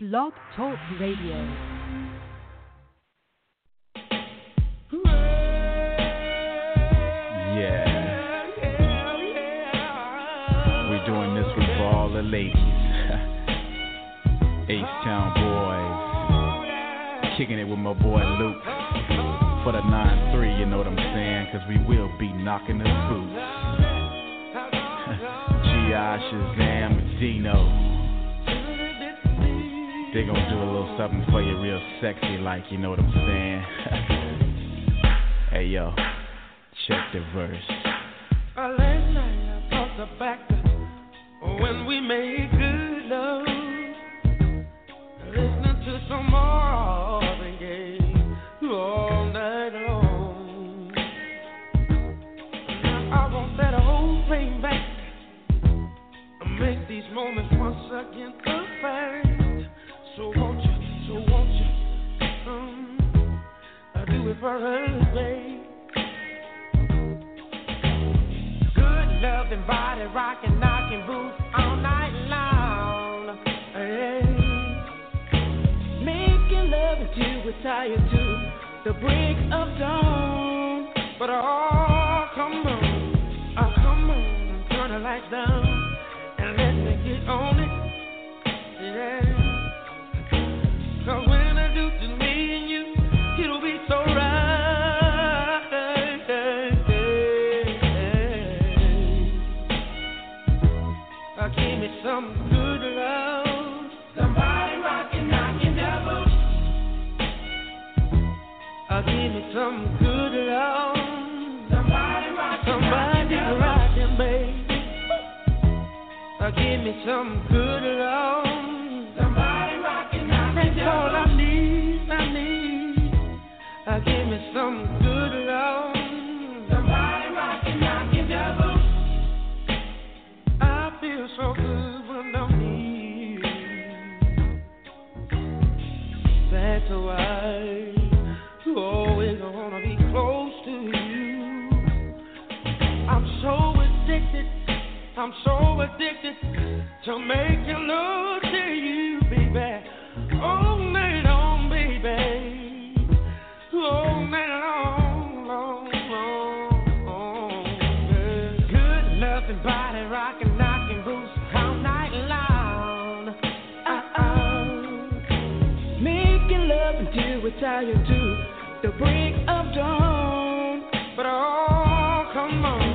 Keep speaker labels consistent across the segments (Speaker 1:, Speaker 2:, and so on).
Speaker 1: Blog Talk Radio.
Speaker 2: Yeah. We're doing this one all the ladies. H-Town boys. Kicking it with my boy Luke. For the 9-3, you know what I'm saying? Cause we will be knocking the boots. G.I. Shazam Dino. They gonna do a little something for you real sexy like, you know what I'm saying? hey yo, check the verse.
Speaker 3: Uh, last night I tossed her back when we made good love. Listening to some Marvin Gaye all night long. Now I want that whole thing back. Make these moments once again perfect. So won't you, so won't you, um, I do it for us, babe. Good loving, body rocking, knocking boots all night long. Hey. Making love until we're tired to the break of dawn. But oh, come on, oh, come on, turn the lights down and let me get on it. Yeah. Some good love. Somebody rockin', Somebody baby. Give me some good love. That's all I need, I need. Uh, give me some good I'm so addicted to making love to you, baby. All night long, baby. All night long, long, long, long. yeah. Good loving, body rocking, knocking boots all night long. Uh-uh. Making love until we're tired to the break of dawn. But oh, come on,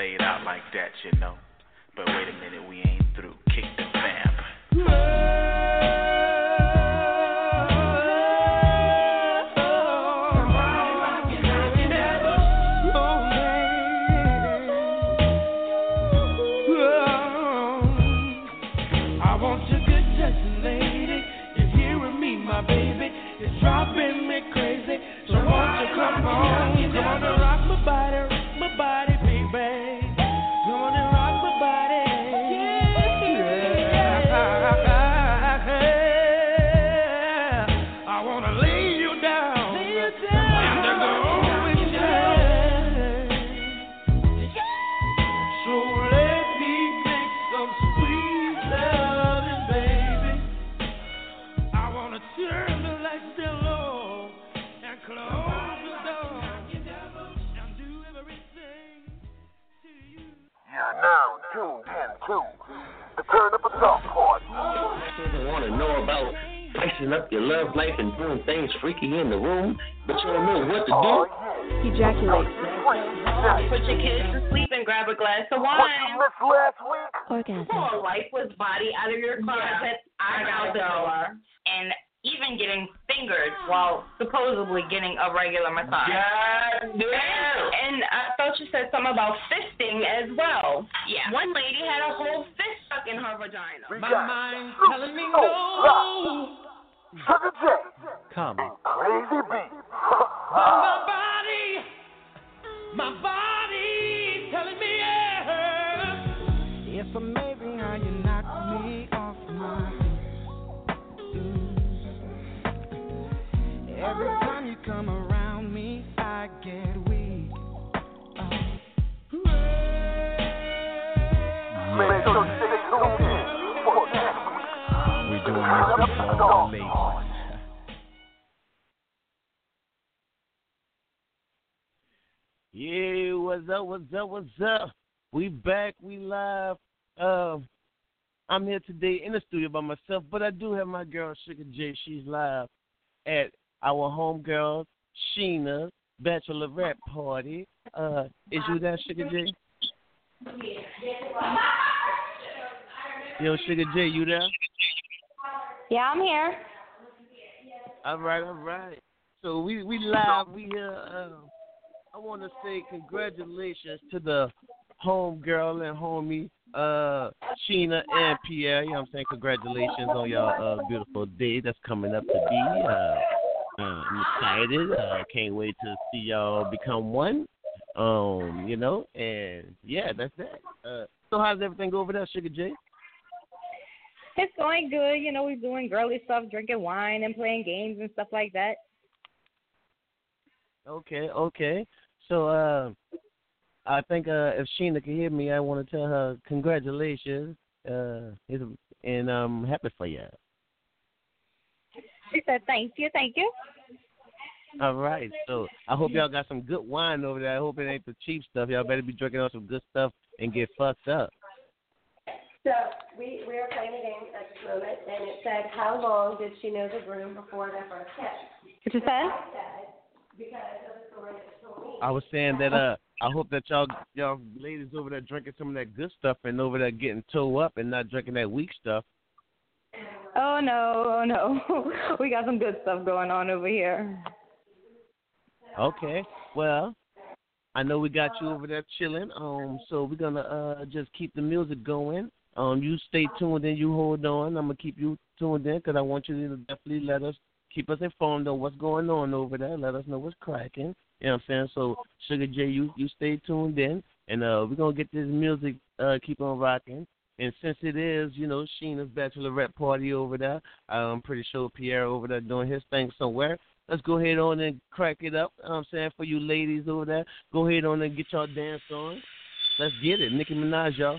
Speaker 2: laid out like that, you know.
Speaker 4: Spicing up your love life and doing things freaky in the room, but you don't know what to do.
Speaker 5: Oh, yeah.
Speaker 1: Ejaculate.
Speaker 6: Put your kids to sleep and grab a glass of
Speaker 5: What you
Speaker 6: wine.
Speaker 5: missed last week?
Speaker 1: Orgasm.
Speaker 6: Pull a lifeless body out of your closet, out of the door, and even getting fingered while supposedly getting a regular massage.
Speaker 4: God damn!
Speaker 6: And I thought you said something about fisting as well. Yeah. One lady had a whole fist stuck in her vagina.
Speaker 5: We
Speaker 3: My
Speaker 5: got
Speaker 3: mind's telling me
Speaker 5: Dogg,
Speaker 3: no.
Speaker 5: Sugar J,
Speaker 3: Come.
Speaker 5: Crazy B.
Speaker 3: My body, my body telling me yes. It's amazing how you knock me off my feet. Mm. Every time you come around me, I get weak.
Speaker 5: Make sure you stay tuned
Speaker 7: We're doing
Speaker 5: Up
Speaker 7: for all
Speaker 5: Assault
Speaker 7: ladies.
Speaker 5: Party.
Speaker 8: Yeah, what's up, what's up, what's up? We back, we live. Um, I'm here today in the studio by myself, but I do have my girl Sugar J. She's live at our homegirl Sheena's bachelorette party. Uh, is you there, Sugar J? Yo, Sugar J, you there?
Speaker 6: Yeah, I'm here.
Speaker 8: All right, all right. So we we live. We. Uh, I want to say congratulations to the homegirl and homie uh Sheena and Pierre. You know what I'm saying? Congratulations on your uh, beautiful day that's coming up to be. Uh, uh, I'm excited. Uh, can't wait to see y'all become one. Um, you know, and yeah, that's that. Uh, so how's everything go over there, Sugar J?
Speaker 6: It's going good. You know, we're doing girly stuff, drinking wine and playing games and stuff like that.
Speaker 8: Okay, okay. So uh I think uh if Sheena can hear me I wanna tell her congratulations. Uh and I'm happy for you.
Speaker 6: She said, "Thank you, thank you."
Speaker 8: All right. So I hope y'all got some good wine over there. I hope it ain't the cheap stuff. Y'all better be drinking on some good stuff and get fucked up.
Speaker 9: So we, we are playing a game at this moment, and it said, how long did she know the groom before their first kiss?
Speaker 6: What you said?
Speaker 9: I said, because of the story that she told me.
Speaker 8: I was saying that uh I hope that y'all y'all ladies over there drinking some of that good stuff and over there getting toe up and not drinking that weak stuff.
Speaker 6: Oh no, oh no. we got some good stuff going on over here.
Speaker 8: Okay. Well, I know we got you over there chilling. Um, so we're gonna uh just keep the music going. Um, you stay tuned and you hold on. I'm gonna keep you tuned in because I want you to definitely let us keep us informed on what's going on over there. Let us know what's cracking. You know what I'm saying? So Sugar J, you you stay tuned in, and uh we're gonna get this music uh keep on rocking. And since it is, you know, Sheena's bachelorette party over there, I'm pretty sure Pierre over there doing his thing somewhere. Let's go ahead on and crack it up. You know I'm saying for you ladies over there, go ahead on and get y'all dance on. Let's get it, Nicki Minaj, y'all.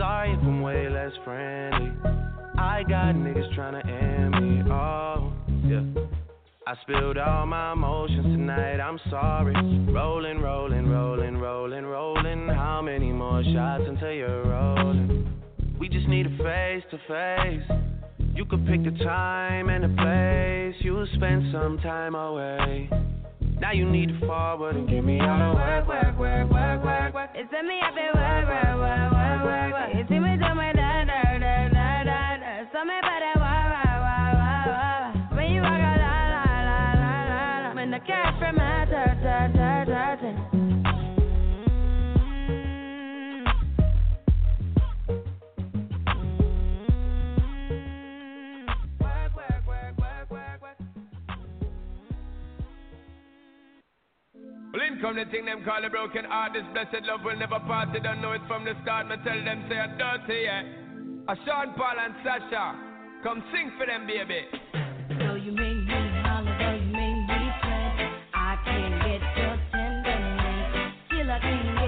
Speaker 10: Sorry if I'm way less friendly. I got niggas tryna end me. Oh, yeah. I spilled all my emotions tonight. I'm sorry. Rolling, rolling, rolling, rolling, rolling. How many more shots until you're rolling? We just need a face to face. You could pick the time and the place. You'll spend some time away. Now you need to forward and get me out of work, work, work, work, work, work.
Speaker 7: It's me, I've work, work, work, work, work, work.
Speaker 11: come the thing them call a broken heart. This blessed love will never part. They don't know it from the start. Me tell them say I'm dirty, yeah. A Sean Paul and Sasha, come sing for them, baby.
Speaker 12: So you make me holler, you make me pray. I can't get your tenderness. Still I can't.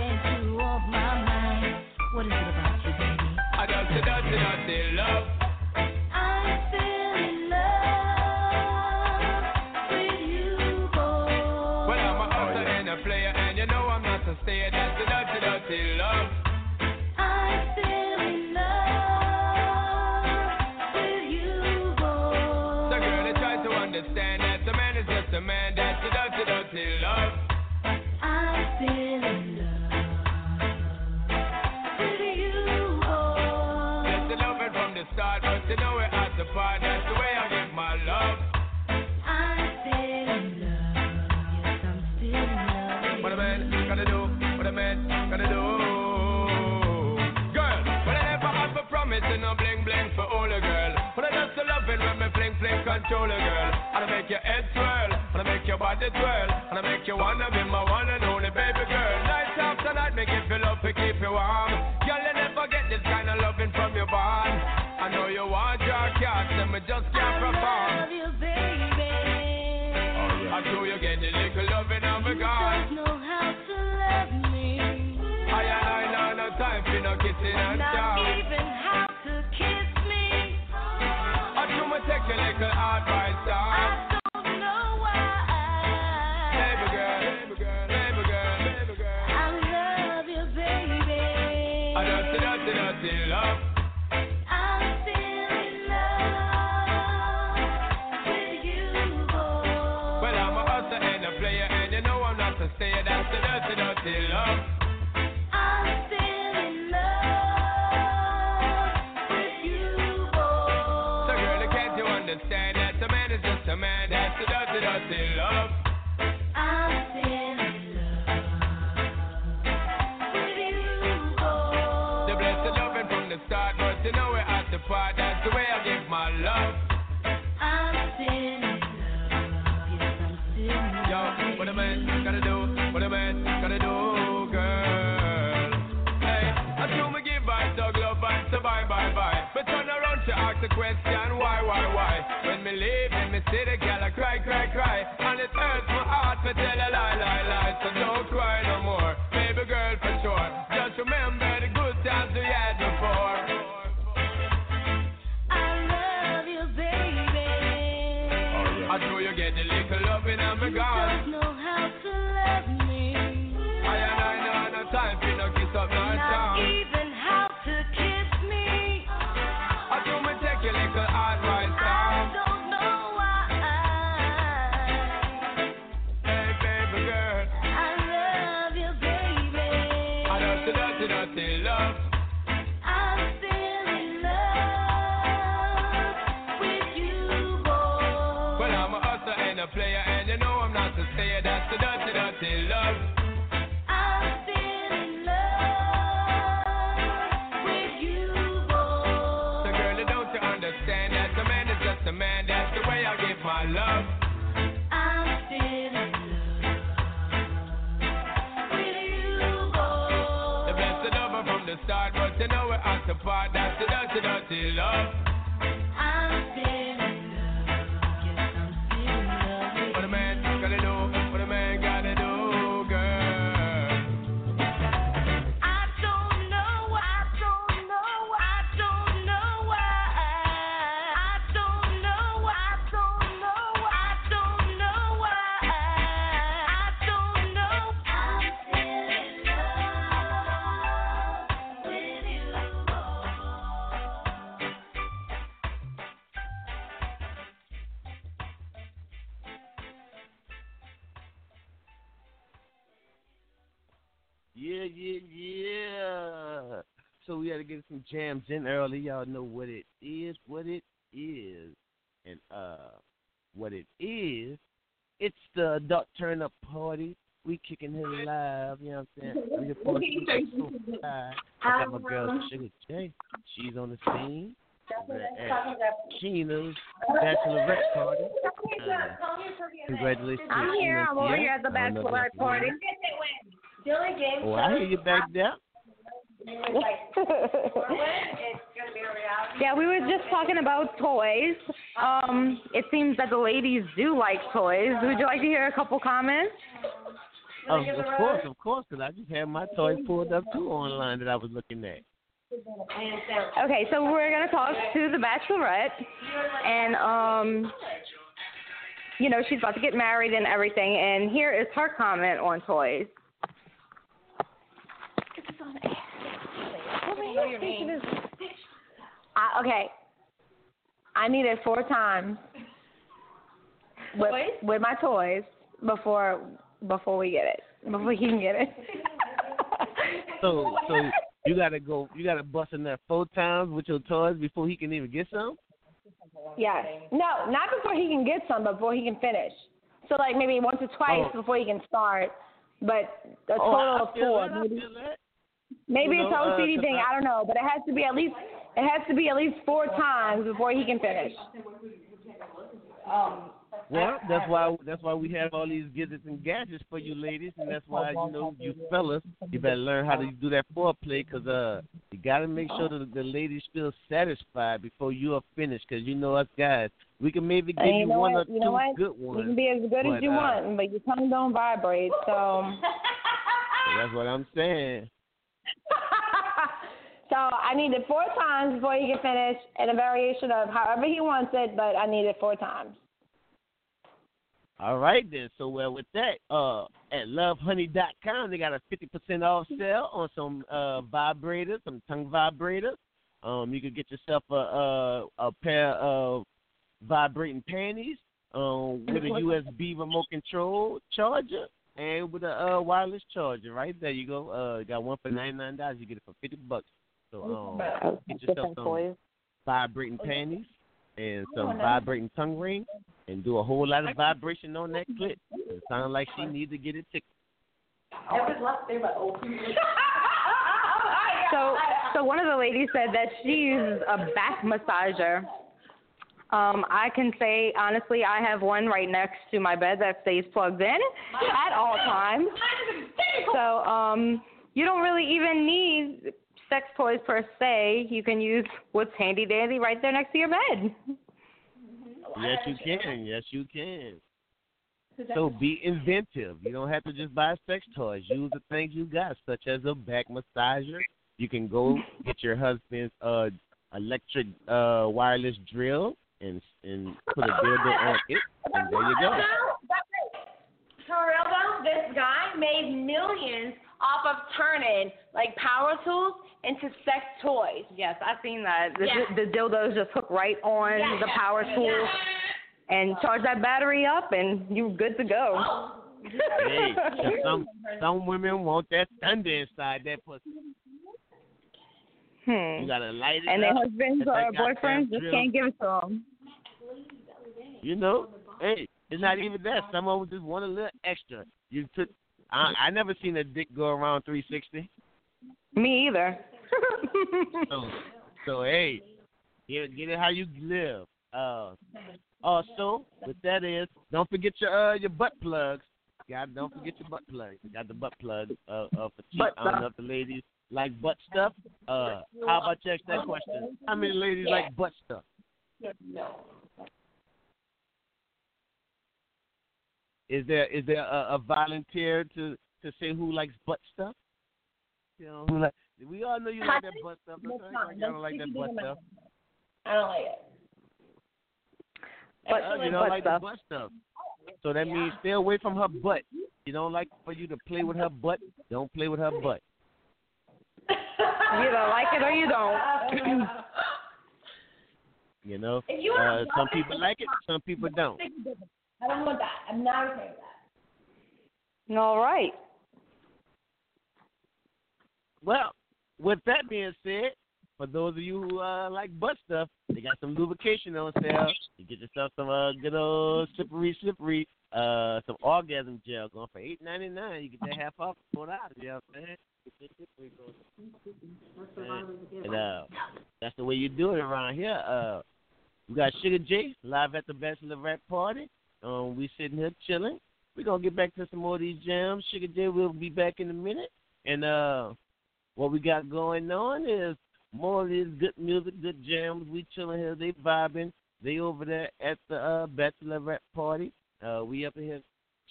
Speaker 11: shoulder, girl. And I make your head swirl, and I make your body twirl, and I make you wanna be
Speaker 8: jams in early. Y'all know what it is, what it is, and uh, what it is. It's the duck turn up party. We kicking it live. You know what I'm saying? Three to four, two, two, five. I got my girl Sugar J. She's on the scene. At Keena's bachelorette party. Uh, congratulations!
Speaker 13: I'm here. I'm over here at the bachelorette party.
Speaker 8: Dylan James. Oh, I hear you back there.
Speaker 13: Yeah, we were just talking about toys. Um, it seems that the ladies do like toys. Would you like to hear a couple comments?
Speaker 8: Of, of course, of course, because I just had my toys pulled up too online that I was looking at.
Speaker 13: Okay, so we're gonna talk to the bachelorette, and um, you know she's about to get married and everything. And here is her comment on toys. I, okay, I need it four times with with my toys before before we get it before he can get it.
Speaker 8: So, so you gotta go, you gotta bust in there four times with your toys before he can even get some.
Speaker 13: Yes. No, not before he can get some, but before he can finish. So like maybe once or twice
Speaker 8: Oh.
Speaker 13: before he can start, but a
Speaker 8: Oh,
Speaker 13: total
Speaker 8: I
Speaker 13: of
Speaker 8: feel
Speaker 13: four.
Speaker 8: that, I
Speaker 13: maybe
Speaker 8: feel that.
Speaker 13: Maybe
Speaker 8: You
Speaker 13: it's
Speaker 8: know, uh,
Speaker 13: thing.
Speaker 8: I-
Speaker 13: I don't know, but it has to be at least it has to be at least four times before he can finish.
Speaker 6: Um,
Speaker 8: Well, that's why that's why we have all these gadgets and gadgets for you ladies, and that's why you know you fellas, you better learn how to do that foreplay, cause uh, you gotta make sure that the ladies feel satisfied before you are finished, cause you know us guys, we can maybe give you,
Speaker 13: you know
Speaker 8: one
Speaker 13: what?
Speaker 8: or
Speaker 13: You know
Speaker 8: two
Speaker 13: what?
Speaker 8: good ones.
Speaker 13: You
Speaker 8: ones.
Speaker 13: can be as good as you
Speaker 8: uh,
Speaker 13: want, but your tongue don't vibrate. So
Speaker 8: That's what I'm saying.
Speaker 13: so I need it four times before he can finish, and a variation of however he wants it, but I need it four times.
Speaker 8: All right then. So well with that, uh at lovehoney.com they got a fifty percent off sale on some uh vibrators, some tongue vibrators. Um you could get yourself a a, a pair of vibrating panties um with a USB remote control charger and with a uh, wireless charger. Right there you go. Uh you got one for ninety nine dollars, you get it for fifty bucks. So um get yourself some vibrating panties and some vibrating tongue rings and do a whole lot of vibration on that clit. It sounds like she needs to get it tickled.
Speaker 13: So, so one of the ladies said that she uses a back massager. Um, I can say honestly, I have one right next to my bed that stays plugged in at all times. So, um, you don't really even need sex toys per se. You can use what's handy dandy right there next to your bed.
Speaker 8: Yes, you can. Yes, you can. So be inventive. You don't have to just buy sex toys. Use the things you got, such as a back massager. You can go get your husband's uh electric uh wireless drill and and put a dildo on it, and there you go.
Speaker 9: For real this guy made millions off of turning like power tools into sex toys.
Speaker 13: Yes, I've seen that. The,
Speaker 9: Yeah.
Speaker 13: the dildos just hook right on
Speaker 9: Yeah.
Speaker 13: the power tool and charge that battery up, and you're good to go.
Speaker 8: Hey, 'cause some some women want that thunder inside that pussy.
Speaker 13: Hmm.
Speaker 8: You gotta light it
Speaker 13: And their husbands or boyfriends just
Speaker 8: drill-
Speaker 13: can't give it to them.
Speaker 8: You know, hey, it's not even that. Some of them just want a little extra. You took. I, I never seen a dick go around 360.
Speaker 13: Me either.
Speaker 8: So, so hey, get get it how you live. Uh, also, with that is, don't forget your uh your butt plugs. God, don't forget your butt plugs. You got the butt plugs uh, uh for cheap. I don't know if the ladies like butt stuff. Uh, how about you ask that question? How many ladies like butt stuff? Is there is there a, a volunteer to to say who likes butt stuff? You know, who like, we all know you like that butt stuff. Don't act like y'all don't like that butt stuff.
Speaker 9: I don't like it.
Speaker 13: But
Speaker 8: Uh, you don't like
Speaker 13: stuff.
Speaker 8: the butt stuff. So that means stay away from her butt. You don't like for you to play with her butt. Don't play with her butt.
Speaker 13: You either like it or you don't.
Speaker 8: You know.
Speaker 9: You
Speaker 8: Uh, some people like it. Some people don't.
Speaker 9: I don't want that. I'm not okay with that.
Speaker 13: All right.
Speaker 8: Well, with that being said, for those of you who uh, like butt stuff, they got some lubrication on sale. You get yourself some uh, good old slippery, slippery, uh, some orgasm gel going for eight ninety nine. You get that half off for dollars. You know? And, uh, that's the way you do it around here. Uh, we got Sugar J live at the Bachelorette party. Um, we sitting here chilling. We're gonna get back to some more of these jams. Sugar J will be back in a minute. And uh what we got going on is more of this good music, good jams. We chilling here, they vibing. They over there at the uh bachelorette party. Uh we up in here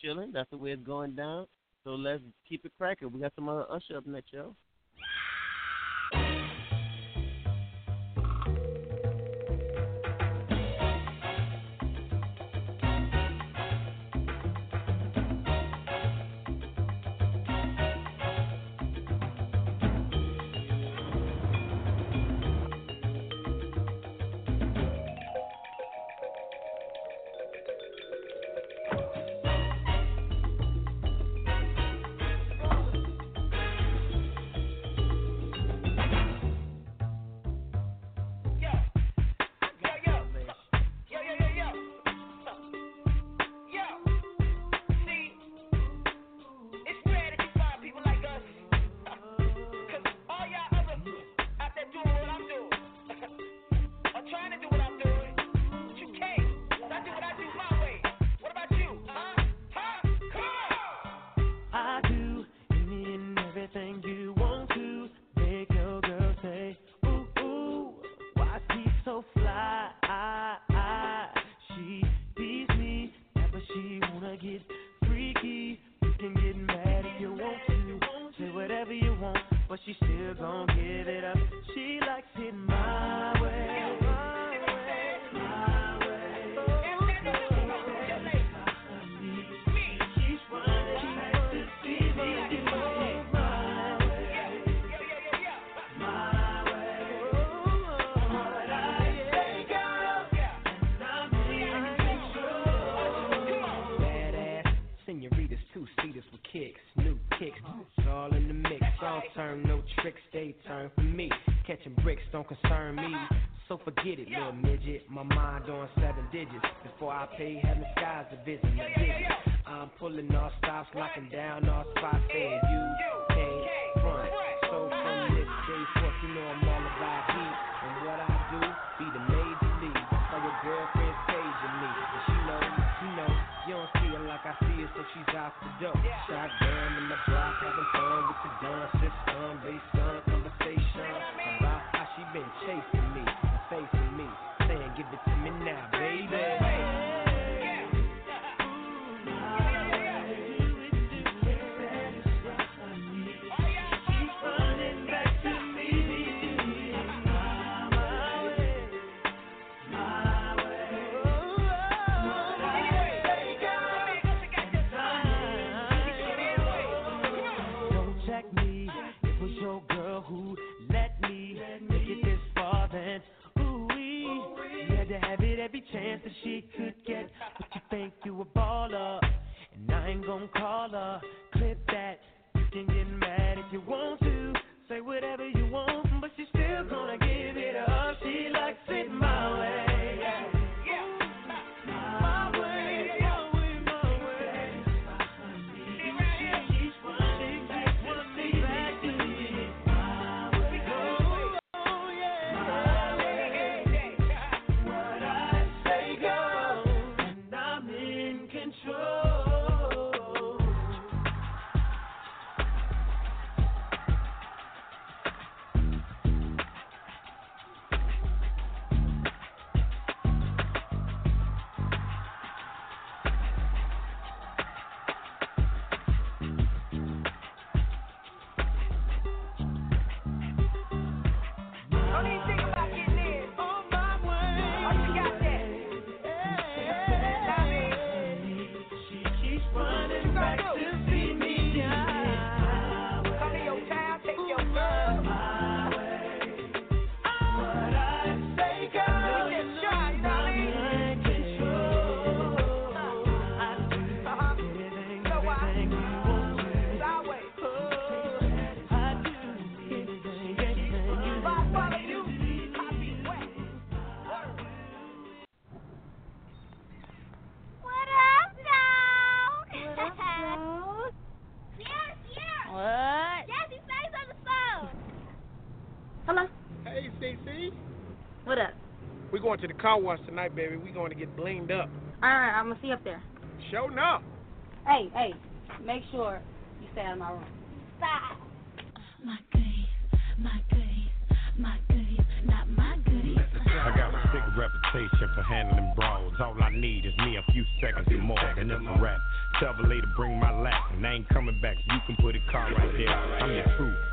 Speaker 8: chilling. That's the way it's going down. So let's keep it cracking. We got some other usher up next,
Speaker 14: y'all. get
Speaker 15: going to the car wash tonight, baby. We going to get blinged up.
Speaker 16: All right, I'm gonna see you up there.
Speaker 15: Show sure up.
Speaker 16: Hey, hey, make sure you stay out of my room.
Speaker 17: Bye. My goodies, my goodies, my goodies, not my goodies.
Speaker 18: I got a sick reputation for handling brawls. All I need is me a few seconds and more, and it's a rap, Tell the lady bring my lap, and I ain't coming back. You can put a car right there. I'm the truth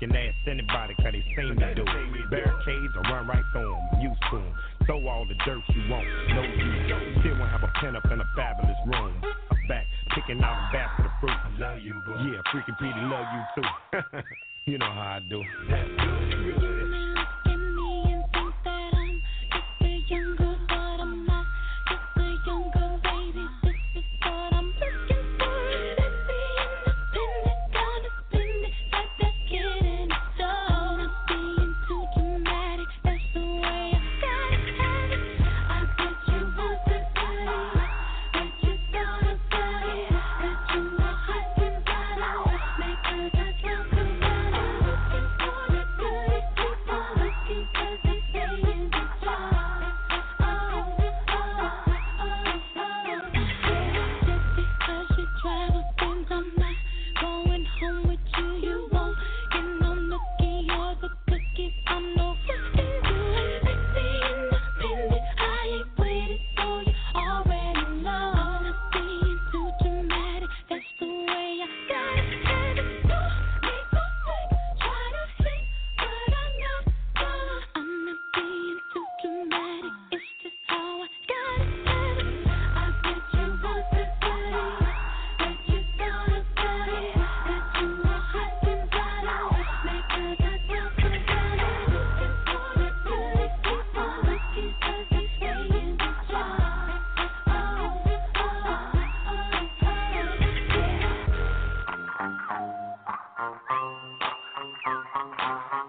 Speaker 18: can ask anybody cause they seem to do it. Barricades, I run right through them, used to them. Throw all the dirt you want, no you don't. Still won't have a pen up in a fabulous room. I'm back, picking out a basket of fruit. I love you. Yeah, freaking Petey love you too. you know how I do.
Speaker 17: Thank you.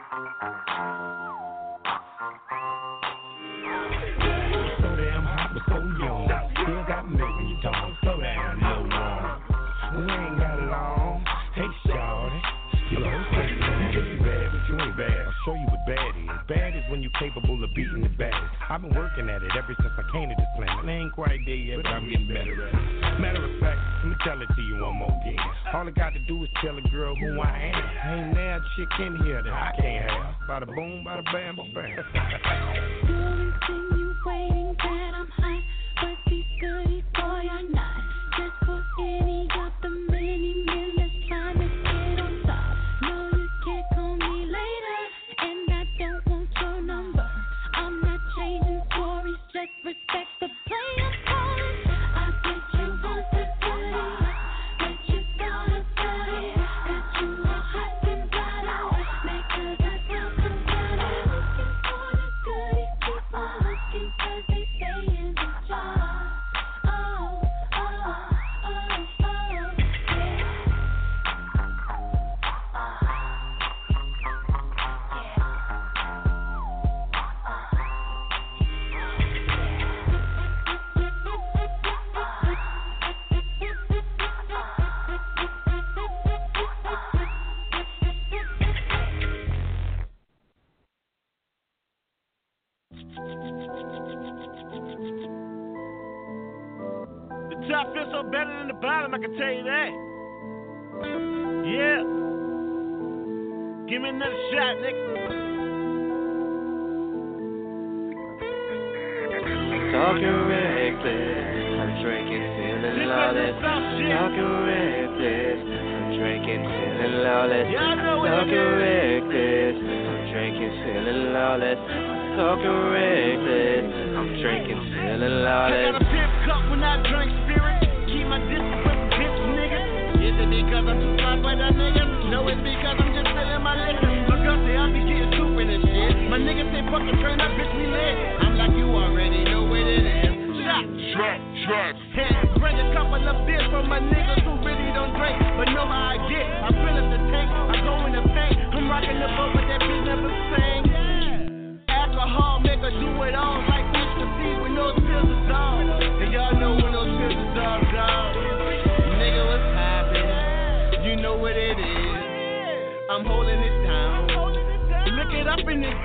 Speaker 18: capable of beating the battle. I've been working at it ever since I came to this planet. I ain't quite there yet, but I'm getting better at it. Matter of fact, let me tell it to you one more time. All I got to do is tell a girl who I am. Ain't now chick in here that I can't have. Bada boom, bada bam, bada bam.
Speaker 17: Everything you
Speaker 19: waiting that
Speaker 20: I'm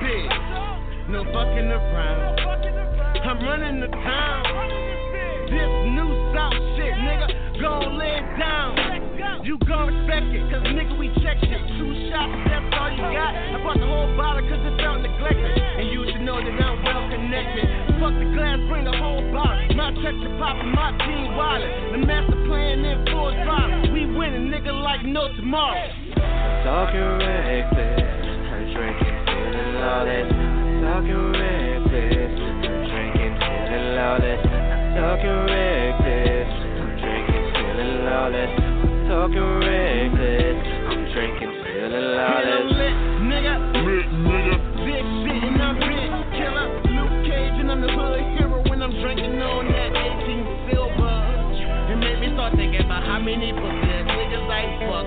Speaker 19: No fucking
Speaker 20: around. I'm running the town. This new South shit, nigga, gon' lay it down. You gon' expect it, cause nigga, we check it. Two shots, that's all you got. I bought the whole bottle cause it felt neglected. And you should know that I'm well connected. Fuck the glass, bring the whole bottle. My check to pop and my team wildin'. The master plan in full throttle. We winning, nigga, like no tomorrow.
Speaker 21: Talking reckless, I'm drinking feeling lawless. Talking reckless, I'm drinking, feeling lawless. Talking reckless, I'm drinking, feeling lawless. Talking reckless, I'm drinking, feeling
Speaker 20: And I'm
Speaker 21: lawless.
Speaker 20: lit, nigga. Lit, nigga. Big shit and I'm big killer. Luke Cage and I'm the hood hero when I'm drinking on that 18 silver. It made me start thinking about how many pussy niggas I fuck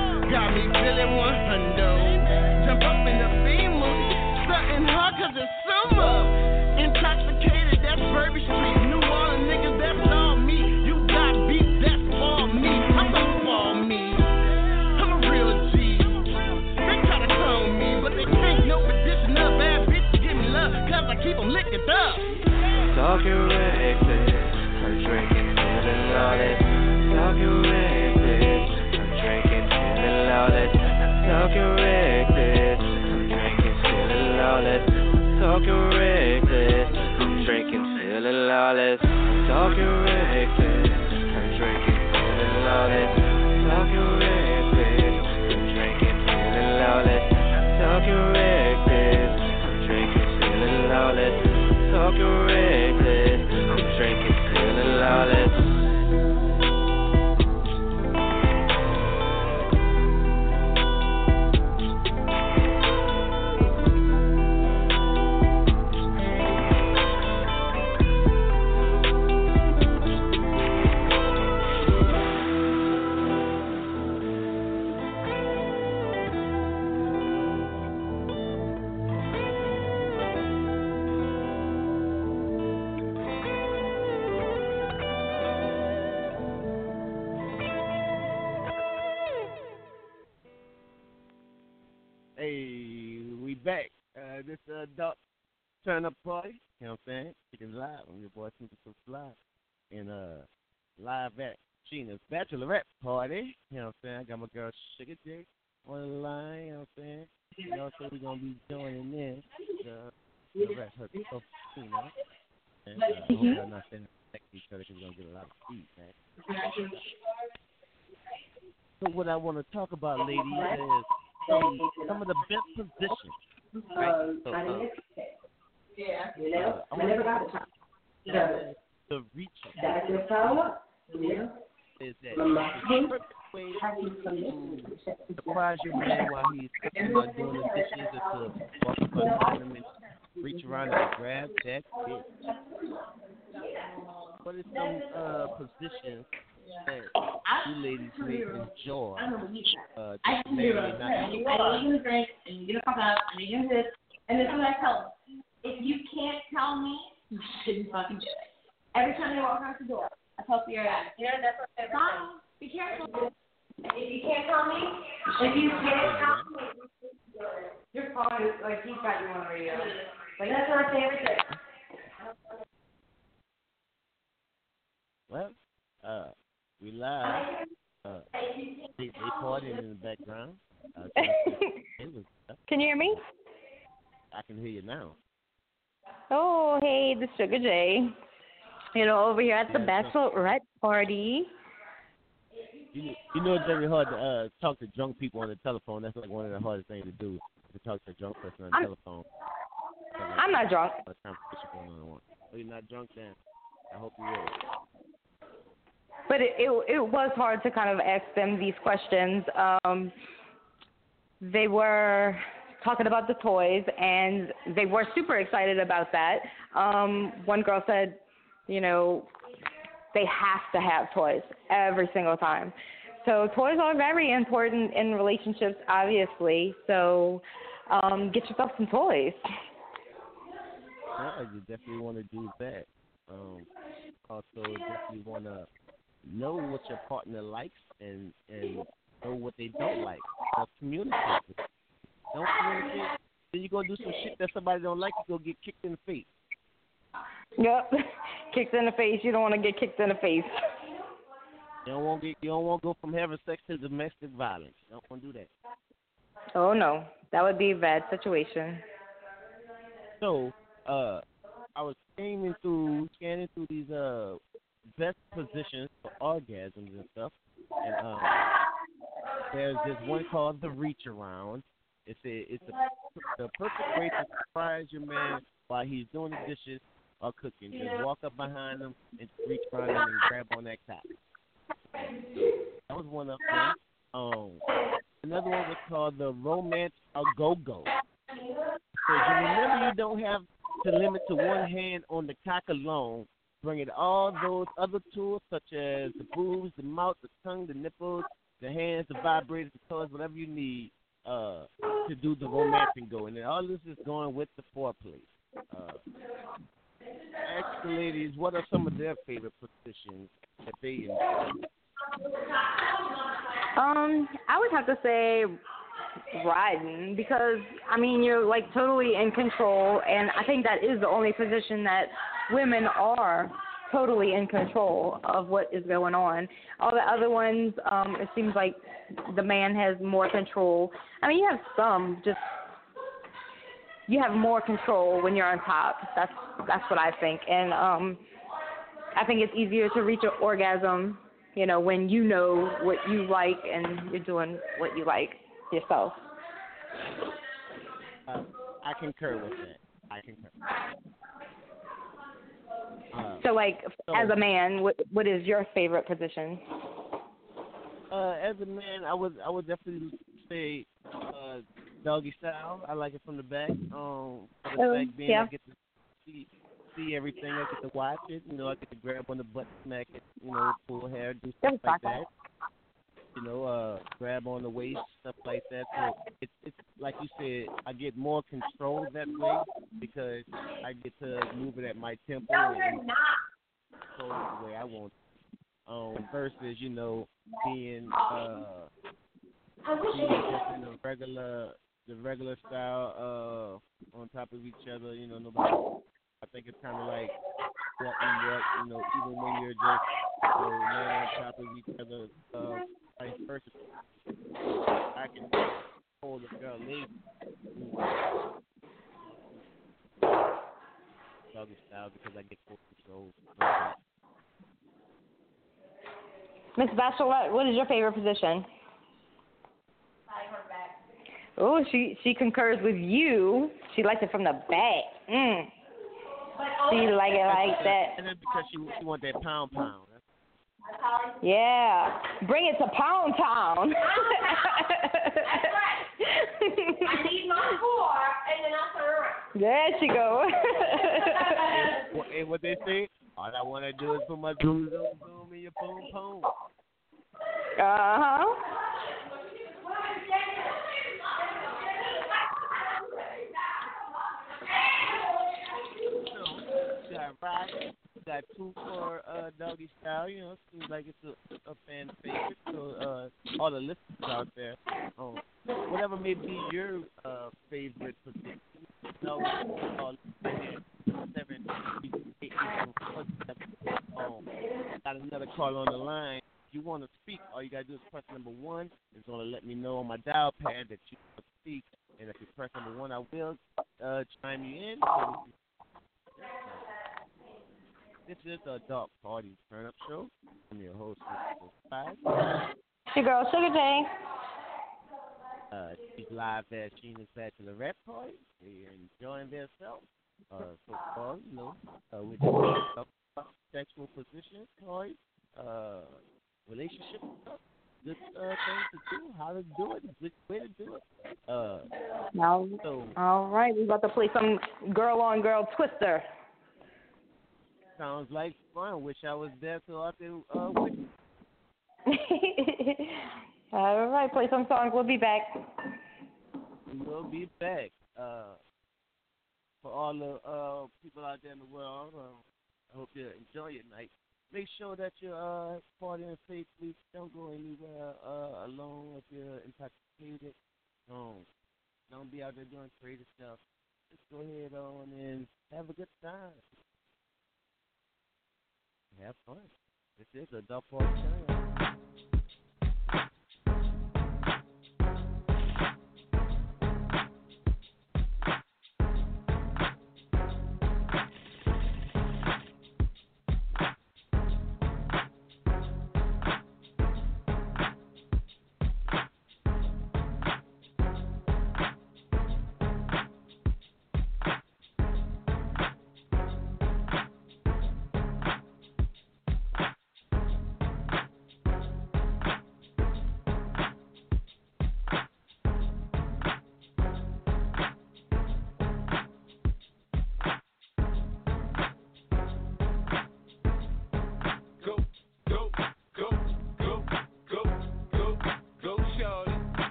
Speaker 20: Got me feeling one hundo. Jump up in the beam movie. Stunting hard cause it's summer. Intoxicated, that's Bourbon Street. New Orleans niggas, that's all me. You got beef, that's all me. I'm so all me. I'm a real G. They try to clone me, but they can't no petition of bad bitches give me love. Cause I keep 'em licked up.
Speaker 21: Talking reckless, I'm drinking, feeling lawless. Talking reckless, lawless. Talking reckless, I'm drinking, feeling lawless. Talking reckless, I'm drinking, feeling lawless. Talking reckless, I'm drinking, feeling lawless. Talking reckless, I'm drinking, feeling lawless. Talking reckless, I'm drinking, feeling lawless. Talking reckless, I'm drinking, feeling lawless.
Speaker 8: This uh, adult turn up party. You know what I'm saying? Chicken live. I'm your boy Tinker So Fly. And uh, live at Gina's bachelorette party. You know what I'm saying? I got my girl Sugar J on the line. You know what I'm saying? And also we're gonna be joining in the the rest her stuff, you know. And uh, I hope y'all not saying next to each other we're gonna get a lot of feed, man. So what I want to talk about, ladies, is some some of the best positions. Right? So, uh,
Speaker 3: Yeah.
Speaker 8: uh, I wanna talk about the, the reach
Speaker 3: That's your power. Yeah.
Speaker 8: is that the perfect way to surprise your man while he's cooking or doing the dishes or to walk up on him and reach around and grab that bitch. What is some uh, positions that you ladies may enjoy? Uh,
Speaker 9: I
Speaker 8: that
Speaker 9: can do it.
Speaker 8: may
Speaker 9: I
Speaker 8: not
Speaker 9: need you to drink, and you get the fuck up, and you do this, and this is what I tell them. If you can't tell me, you shouldn't fucking do it. Every time they walk out the door, I tell Sierra, yeah, that's what they're Fine, be careful. If you can't tell me, if you can't tell me, your phone is like he's got you on the radio. Like that's what I say every day.
Speaker 8: Well, uh, we live. Uh, they, they partying in the background. Uh,
Speaker 13: Can you hear me?
Speaker 8: I can hear you now.
Speaker 13: Oh, hey, the Sugar J. You know, over here at the
Speaker 8: Yeah,
Speaker 13: bachelorette party.
Speaker 8: You, you know it's very hard to uh, talk to drunk people on the telephone. That's like one of the hardest things to do to talk to a drunk person on the
Speaker 13: I'm-
Speaker 8: telephone. So, like,
Speaker 13: I'm not drunk.
Speaker 8: a conversation going on at once. Oh, you're not drunk then? I hope you will.
Speaker 13: But it, it it was hard to kind of ask them these questions. Um, they were talking about the toys, and they were super excited about that. Um, one girl said, you know, they have to have toys every single time. So toys are very important in relationships, obviously. So um, get yourself some toys.
Speaker 8: Yeah, you definitely want to do that. Um, also, definitely want to know what your partner likes and and know what they don't like. So communicate. Don't communicate. Then you go do some shit that somebody don't like. You go get kicked in the face.
Speaker 13: Yep, kicked in the face. You don't want to get kicked in the face.
Speaker 8: You don't want to get. You don't want to go from having sex to domestic violence. You don't want to do that.
Speaker 13: Oh no, that would be a bad situation.
Speaker 8: So, uh, I was scanning through scanning through these uh best positions for orgasms and stuff, and um, there's this one called the reach around. It's a it's a the perfect way to surprise your man while he's doing the dishes or cooking. Just walk up behind him and reach around him and grab on that cock. That was one of them. Um, another one was called the romance a go go. So you remember you don't have to limit to one hand on the cock alone. Bring it all those other tools such as the boobs, the mouth, the tongue, the nipples, the hands, the vibrators, the toys, whatever you need uh, to do the romancing going. And all this is going with the foreplay. Uh, ask the ladies what are some of their favorite positions that they enjoy.
Speaker 13: Um, I would have to say riding because I mean you're like totally in control, and I think that is the only position that women are totally in control of what is going on. All the other ones, um, it seems like the man has more control. I mean, you have some, just you have more control when you're on top. That's that's what I think, and um, I think it's easier to reach an orgasm, you know, when you know what you like and you're doing what you like yourself.
Speaker 8: Uh, I concur with that. I concur. Uh,
Speaker 13: So, like,
Speaker 8: So-
Speaker 13: as a man, what what is your favorite position?
Speaker 8: Uh, as a man, I would I would definitely say uh, doggy style. I like it from the back. Um, from the
Speaker 13: Oh,
Speaker 8: fact being
Speaker 13: yeah.
Speaker 8: I get to see see everything. I get to watch it. You know, I get to grab on the butt, smack it. You know, pull hair, do stuff
Speaker 13: That's
Speaker 8: like
Speaker 13: awesome.
Speaker 8: that. You know, uh, grab on the waist, stuff like that. So it's it's like you said, I get more control that way because I get to move it at my tempo no, and control it the way I want. Um, versus you know being uh being just in the regular the regular style uh on top of each other. You know, nobody. I think it's kind of like what and what. You know, even when you're just you know, laying on top of each other, uh, vice versa. I can hold a girl lady. Doggy style because I get full control.
Speaker 13: Miss Bachelorette, what is your favorite position? Oh, she she concurs with you. She likes it from the back. Mm. She like it like that.
Speaker 8: And then because she she want that pound pound.
Speaker 13: Yeah. Bring it to Pound Town. That's right.
Speaker 9: I need my four, and then I'll turn around.
Speaker 13: there she go.
Speaker 8: and, what- what they say, all I want to do is put my zoom zoom zoom in your boom boom.
Speaker 13: uh huh.
Speaker 8: You got you two for uh, doggy style. You know, seems like it's a, a fan favorite. So uh, all the listeners out there, um, whatever may be your uh, favorite position, no, call seven eight eight. Um, got another call on the line. If you want to speak, all you gotta do is press number one. It's gonna let me know on my dial pad that you want to speak. And if you press number one, I will uh, chime you in. So this is the Adult Party Turn Up Show. I'm your host, Mr.
Speaker 13: It's your girl, Sugar Jane.
Speaker 8: Uh, she's live at Sheena's Bachelorette Party. They're enjoying themselves. Uh, so far, you know, uh, we about sexual position, toys, uh, relationship stuff. Good uh, things to do, how to do it, good way to do it. Uh, so,
Speaker 13: all right, we're about to play some girl on girl twister
Speaker 8: sounds like fun. Wish I was there so I could uh, witness.
Speaker 13: All right, play some songs. We'll be back.
Speaker 8: We'll be back. Uh, for all the uh, people out there in the world, um, I hope you enjoy your night. Make sure that you're uh, partying safely. Don't go anywhere uh, alone if you're intoxicated. Don't, don't be out there doing crazy stuff. Just go ahead on and have a good time. Have fun. This
Speaker 11: is a Duff Park Channel.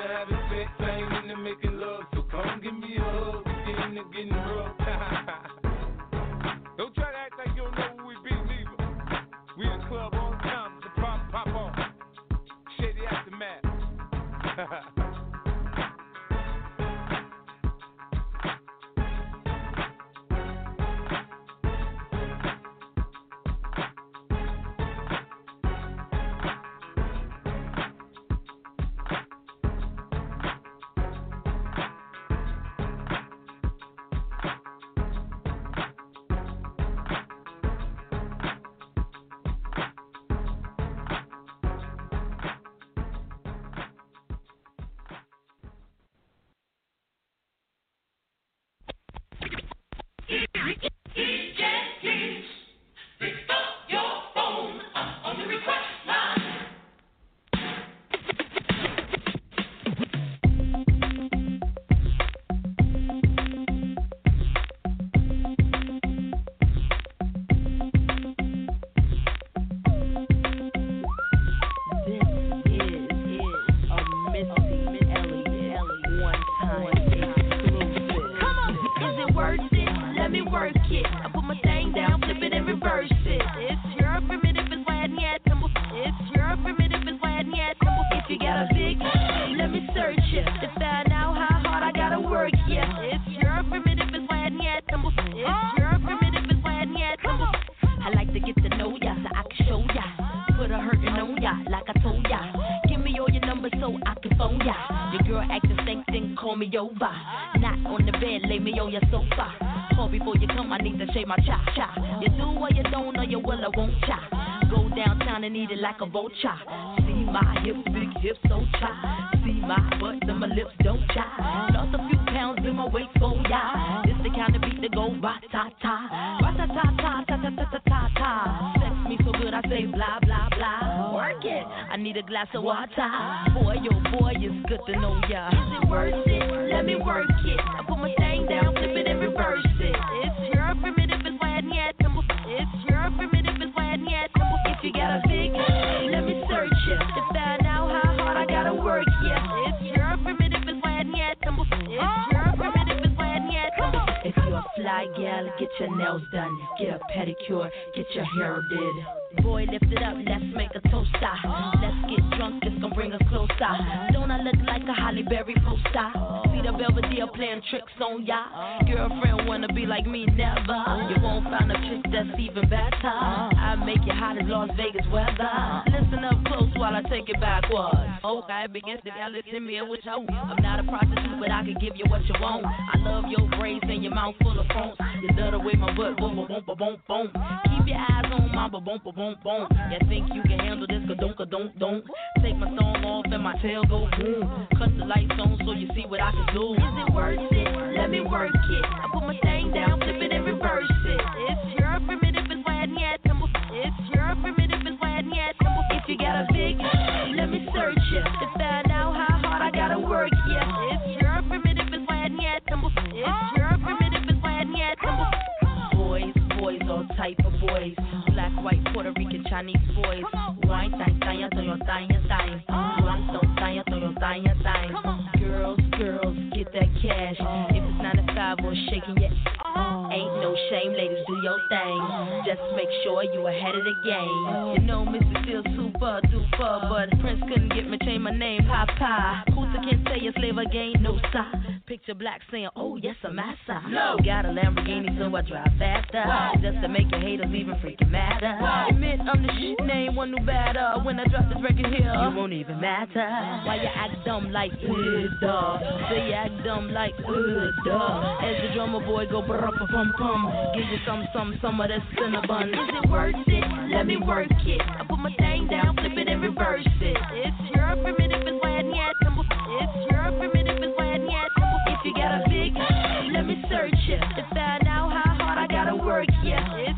Speaker 11: nigga having sex, I ain't into making love. So come give me a hug if you're into getting rough. don't try to act like you don't know who we be, neither. We in club on time,
Speaker 12: the problem pop on. Shady aftermath. playing tricks on ya. Girlfriend wanna be like me, never. You won't find a chick that's even better. I make you hot as Las Vegas weather. Listen up close while I take it backwards. Okay, begins to listen me what you I'm not a prostitute, but I can give you what you want. I love your braids and your mouth full of phones. You love the way my butt boom, boom, boom, boom, boom. Your eyes on my boom, boom, boom, boom. You think you can handle this? Ka don't, don't, don't. Take my thumb off and my tail go boom. Cut the lights on so you see what I can do. Is it worth it? Let me work it. I put my thing down, flip it and reverse it. It's your primitive, it's why I need temple. It's your primitive, it's why I need temple. If you got a big, let me search it to find out how hard I gotta work. Yeah, it's your primitive, it's why I need temple. It's your all type of boys. Black, white, Puerto Rican, Chinese boys. Wine, time, time, time, time. One, don't time, your time, time. Girls, girls, get that cash. If it's 95 or shaking your Ain't no shame, ladies, do your thing. Just make sure you ahead of the game. You know, Missy feels super duper, but Prince couldn't get me change my name, Papa. Who's can't say a slave again? No, sir. Picture black saying, Oh, yes, I'm massa.
Speaker 22: No.
Speaker 12: Got a Lamborghini, so I drive faster. Just to make your haters even freaking madder. Admit I'm the shit name, one new batter. When I drop this record here, you won't even matter. Why you act dumb like, uh, dog? Say you act dumb like, uh, duh. As the drummer boy go brr pum pum. Give you some, some, some of that cinnabon. Is it worth it? Let me work it. I put my thing down, flip it and reverse it. It's your primitive, it's why I. It's your primitive, it's why I. If you got a big, let me search it to find out how hard I gotta work. Yeah,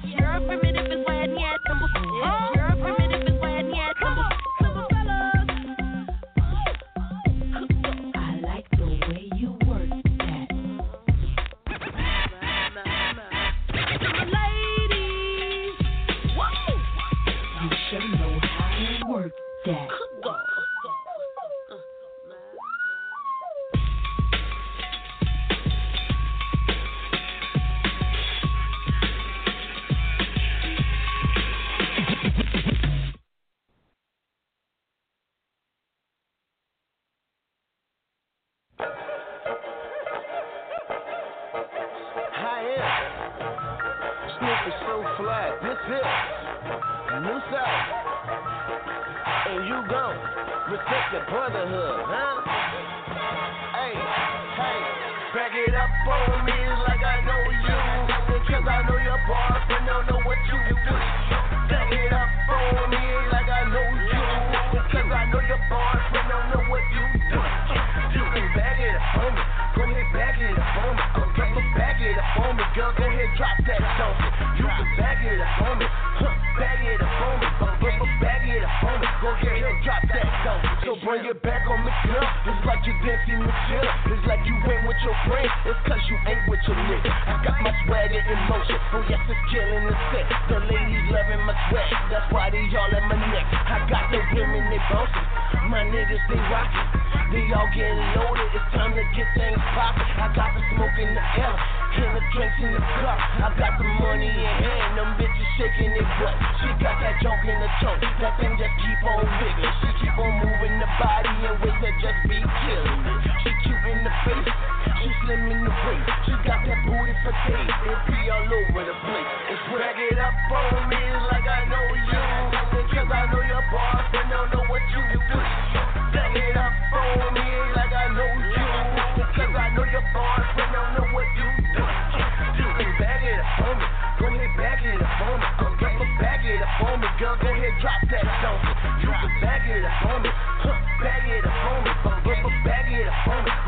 Speaker 23: me. Go ahead, drop that on me. You can back it up on me. Huh, back it up on me. Oh, girl, back it up on me. Go ahead, drop that on me. So bring it back on me, girl. It's like you're dancing with chill. It's like you ain't with your friend. It's cause you ain't with your nigga. I got my swagger in motion. Oh, yes, it's killing the set. The ladies loving my sweat. That's why they all in my neck. I got the women, they bouncing. My niggas, they rocking. They all getting loaded. It's time to get things poppin'. I got the smoke in the air. And the drinks in the cup. I got the money in hand. Them bitches shaking their butt. She got that junk in the trunk. That thing just keep on bigger. She keep on moving the body in ways that just be killing. She cute in the face. She slim in the waist. She got that booty for days. It be all over the place. It's back it up on me like I know you. Cause I know your boyfriend don't girl,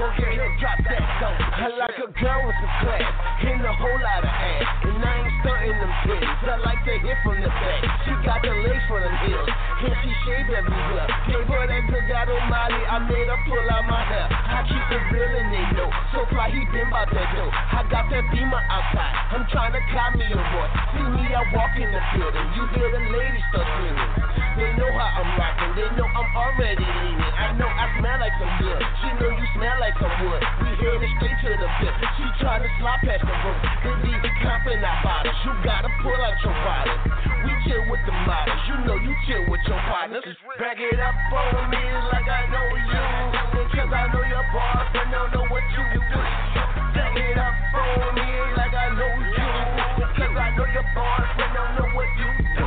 Speaker 23: Go ahead, drop that donkey. I like a girl with some class, and a whole lot of ass, stunting them titties. I like to hit from the back. She got the lace for them heels, and she shave everywhere. Gave her that good God Almighty, I made her pull out my hair. I keep it real and they know, so fly he been about that dough. I got that beamer outside, I'm trying to cop me a boy. See me, I walk in the building, you hear the ladies start screaming. They know how I'm rocking, they know I'm already leaning. I know I smell like some good, she know you smell like some wood. We headed straight to the pit, she trying to slide past the room. They be copping our bottles, you gotta pull out your wallet. We chill with the models, you know you chill with your partners. Back it up on me like I know you, cause I know your boss and don't know what you do. Back it up on me like I know you, cause I know your boss and don't know what you do.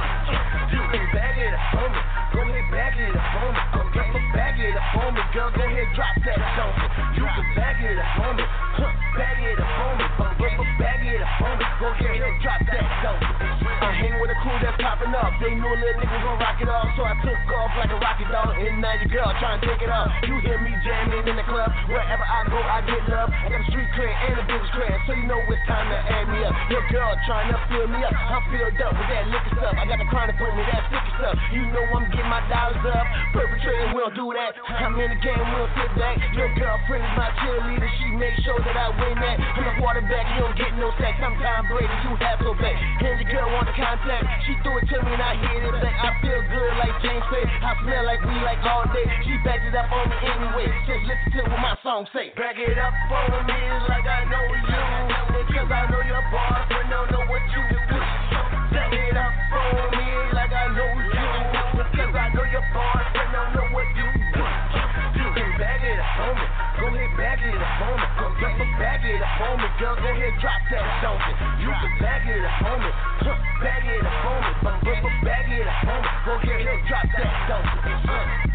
Speaker 23: You can bag it up on me, go ahead bag it up on me, go bag it up on me, girl go ahead drop me, go drop that donkey. I hang with a crew that's popping up, they knew a little nigga gon' rock it off, so I took off like a rocket dog, and now your girl trying to take it off. You hear me jamming in the club, wherever I go I get love. I got a street cred and a business cred, so you know it's time to add me up. Your girl trying to fill me up, I'm filled up with that liquor stuff. I got the chronic with me, that stuff. You know I'm getting my dollars up, perpetrating, we don't do that. I'm in the game, we don't sit back. Your girlfriend is my cheerleader, she make sure that I win that. I'm the quarterback, you don't get no sex. I'm Tom Brady, you have no back. And your girl want the contact, she threw it to me and I hit it back. I feel good like James say, I smell like we like all day. She backed it up on me anyway, just listen to what my song say. Back it up on me like I know you, cause I know your boss and don't know what you do. Back it up me, girl go ahead drop that donkey. You can bag it up on me, huh, bag it up on me, but, but, but bag it up on me, go ahead drop that donkey. Uh.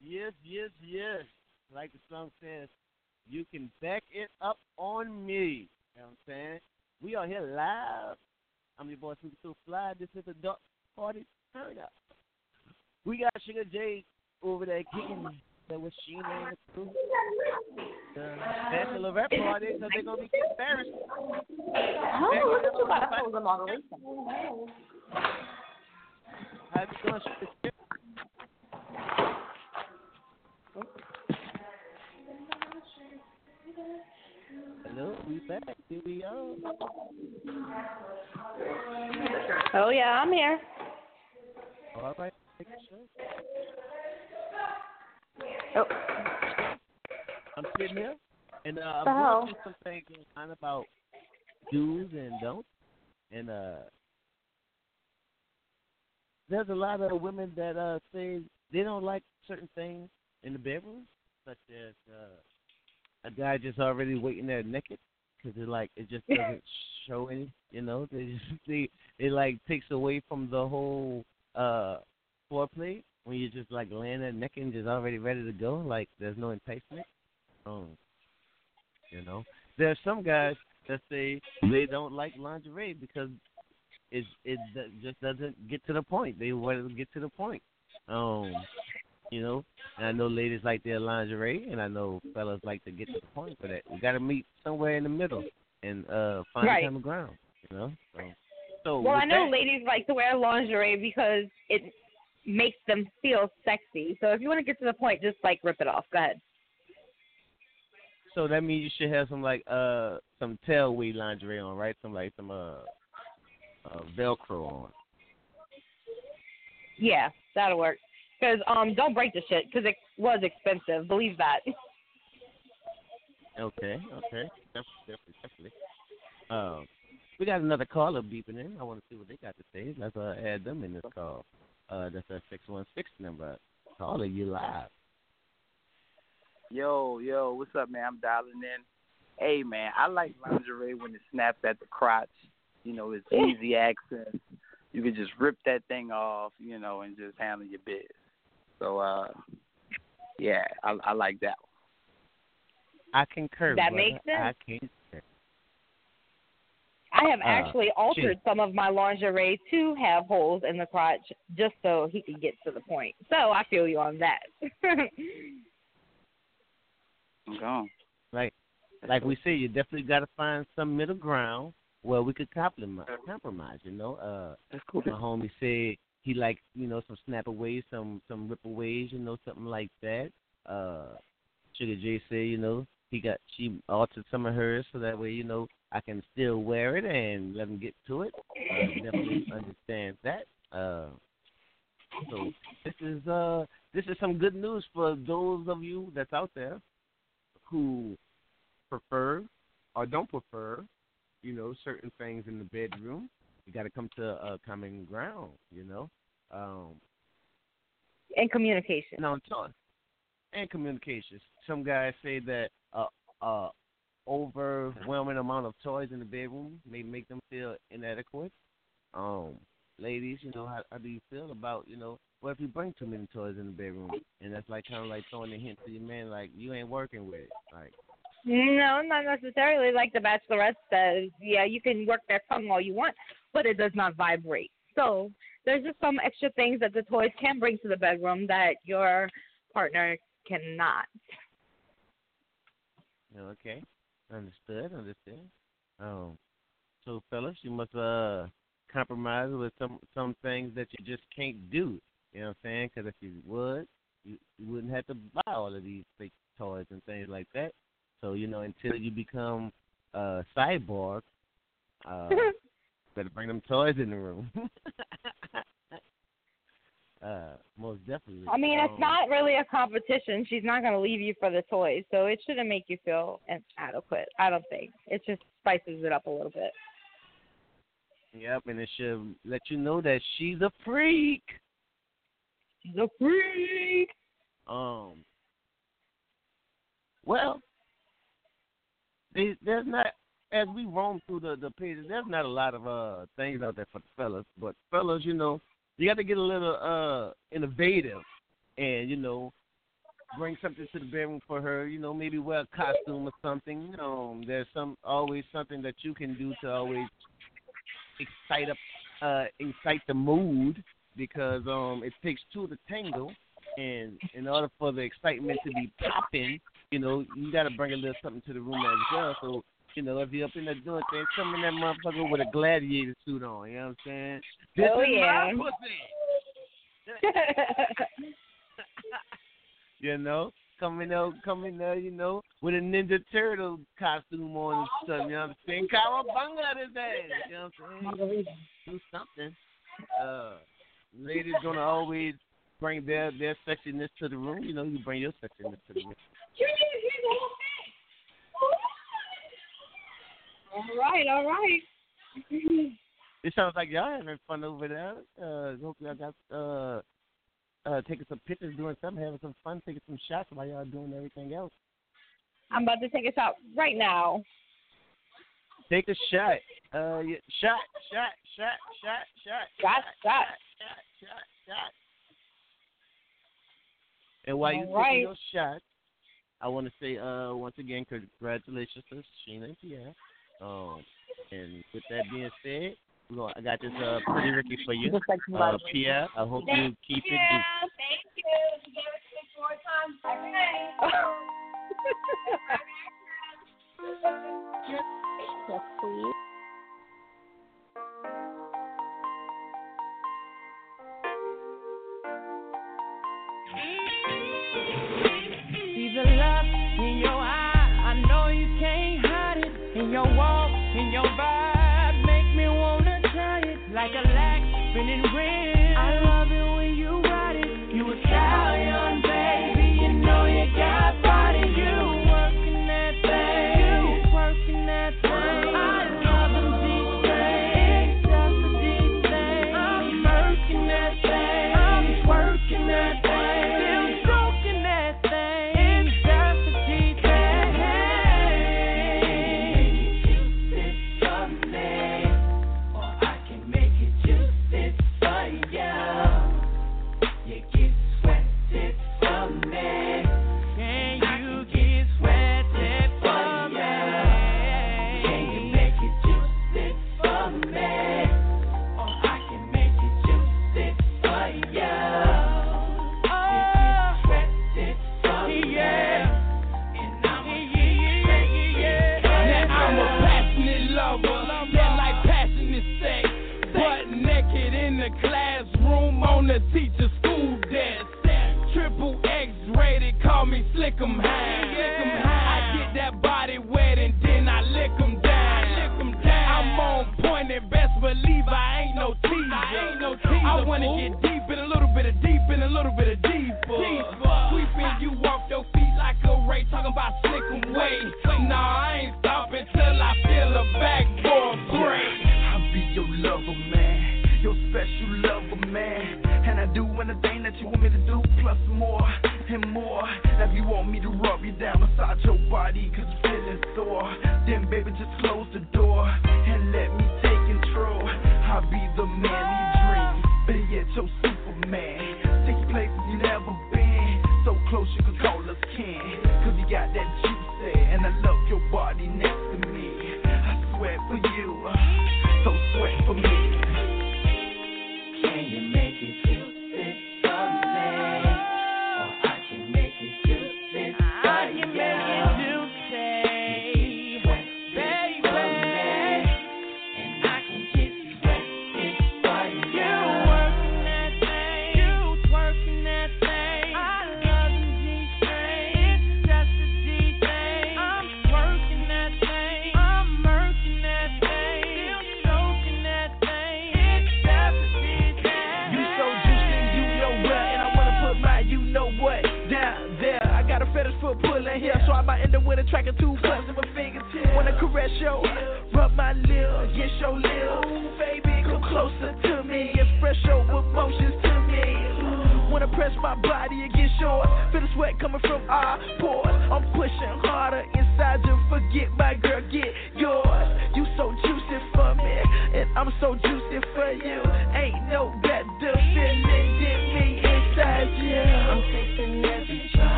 Speaker 8: Yes, yes, yes. Like the song says, you can back it up on me. You know what I'm saying? We are here live. I'm your boy Super So Fly. This is the Dark Party Turn Up. We got Sugar J over there kicking that was Sheena and the crew. The party, so they're going to be embarrassed.
Speaker 24: Oh, what about that was a margarita?
Speaker 8: How you doing, Sugar J? Oh. Hello, we back. Here we are.
Speaker 13: Oh yeah, I'm here.
Speaker 8: All right, take a shot.
Speaker 13: Oh.
Speaker 8: I'm sitting here, and uh, I'm going through some things on about do's and don'ts, and uh, there's a lot of women that uh say they don't like certain things in the bedroom, such as uh, a guy just already waiting there naked because it like it just doesn't show any, you know. They just they it like takes away from the whole uh foreplay when you're just like laying there naked and just already ready to go. Like there's no enticement. Um, you know, there are some guys that say they don't like lingerie because it it just doesn't get to the point. They want to get to the point. Um, you know, and I know ladies like their lingerie, and I know fellas like to get to the point for that. We got to meet somewhere in the middle and uh find
Speaker 13: Right.
Speaker 8: a common ground. You know, so. So
Speaker 13: Well, I know
Speaker 8: that,
Speaker 13: ladies like to wear lingerie because it makes them feel sexy. So if you want to get to the point, just like rip it off. Go ahead.
Speaker 8: So that means you should have some like uh some tailway lingerie on, right? Some like some uh, uh Velcro on.
Speaker 13: Yeah, that'll work. Because um, don't break the shit because it was expensive. Believe that.
Speaker 8: Okay, okay, definitely, definitely, definitely. Um, we got another caller beeping in. I want to see what they got to say. Let's uh, add them in this call. Uh, that's a six one six number. Caller, you live.
Speaker 25: Yo, yo, what's up, man? I'm dialing in. Hey, man, I like lingerie when it snaps at the crotch. You know, it's easy access. You can just rip that thing off, you know, and just handle your biz. So, uh, Yeah, I, I like that one.
Speaker 8: I concur.
Speaker 13: That
Speaker 8: brother.
Speaker 13: makes sense.
Speaker 8: I can.
Speaker 13: I have
Speaker 8: Uh,
Speaker 13: actually altered
Speaker 8: shit.
Speaker 13: some of my lingerie to have holes in the crotch just so he could get to the point. So I feel you on that.
Speaker 25: I'm gone.
Speaker 8: Like, like we say, you definitely got to find some middle ground where we could compromise. Compromise, you know. Uh,
Speaker 25: That's cool.
Speaker 8: my homie said he liked, you know, some snappaways, some some ripaways, you know, something like that. Uh, Sugar J said, you know, he got she altered some of hers so that way, you know, I can still wear it and let him get to it. Uh, definitely understand that. Uh, so this is uh this is some good news for those of you that's out there who prefer or don't prefer, you know, certain things in the bedroom. You got to come to a common ground, you know. Um,
Speaker 13: and communication.
Speaker 8: no. And communications. Some guys say that uh, uh, overwhelming amount of toys in the bedroom may make them feel inadequate. Um, ladies, you know, how, how do you feel about, you know, what if you bring too many toys in the bedroom? And that's like kind of like throwing a hint to your man, like, you ain't working with it. Like,
Speaker 13: No, not necessarily. Like the Bachelorette says, yeah, you can work that tongue all you want, but it does not vibrate. So there's just some extra things that the toys can bring to the bedroom that your partner cannot.
Speaker 8: okay, understood, understood. Um, so fellas, you must uh compromise with some some things that you just can't do. You know what I'm saying? Because if you would, you, you wouldn't have to buy all of these fake toys and things like that. So you know, until you become uh cyborg, uh, better bring them toys in the room. uh, most definitely.
Speaker 13: I mean, it's
Speaker 8: Um,
Speaker 13: not really a competition. She's not going to leave you for the toys, so it shouldn't make you feel inadequate. I don't think. It just spices it up a little bit.
Speaker 8: Yep, and it should let you know that she's a freak.
Speaker 13: She's a freak.
Speaker 8: Um. Well, there's not as we roam through the the pages. There's not a lot of uh things out there for the fellas, but fellas, you know, you got to get a little uh innovative, and you know, bring something to the bedroom for her. You know, maybe wear a costume or something. You know, there's some always something that you can do to always excite up, uh, excite the mood because um it takes two to tango, and in order for the excitement to be popping, you know, you got to bring a little something to the room as well. So. You know, if you're up in there doing things, come in that motherfucker with a gladiator suit on. You know what I'm saying? This
Speaker 13: Oh,
Speaker 8: is
Speaker 13: yeah.
Speaker 8: my pussy. You know, coming out, coming there, you know, with a Ninja Turtle costume on and stuff. You know what I'm saying? Cowabunga ass. You know what I'm saying? Do something. Uh, ladies gonna always bring their their sexiness to the room. You know, you bring your sexiness to the room.
Speaker 13: All right, all right.
Speaker 8: It sounds like y'all having fun over there. Uh, hope y'all got uh, uh, taking some pictures, doing something, having some fun, taking some shots while y'all doing everything else.
Speaker 13: I'm about to take a shot right now.
Speaker 8: Take a shot. Uh, yeah, shot, shot, shot, shot, shot,
Speaker 13: Shot, shot.
Speaker 8: shot, shot, shot. And while you
Speaker 13: All right.
Speaker 8: taking your shot, I want to say uh once again congratulations to Sheena and Pierre. Um, and with that being said, we're gonna, I got this uh pretty Ricky for you.
Speaker 13: Just like
Speaker 8: Uh, Pierre, I hope you keep it.
Speaker 9: Yeah, thank you. You gave it to me four times today.
Speaker 13: Yes, please.
Speaker 3: Your vibe,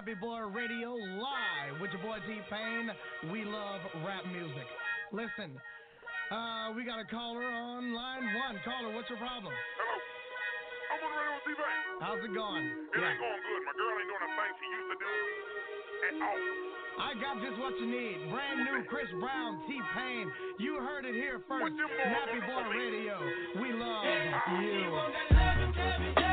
Speaker 26: Nappy Boy Radio live with your boy T Pain. We love rap music. Listen, uh, we got a caller on line one. Caller, what's your problem?
Speaker 27: Hello. I'm on the radio with T Pain.
Speaker 26: How's it going?
Speaker 27: It yeah. ain't going good. My girl ain't doing the thing she used to do at all.
Speaker 26: I got just what you need. Brand new Chris Brown, T Pain. You heard it here first. Nappy Boy Radio. We love you.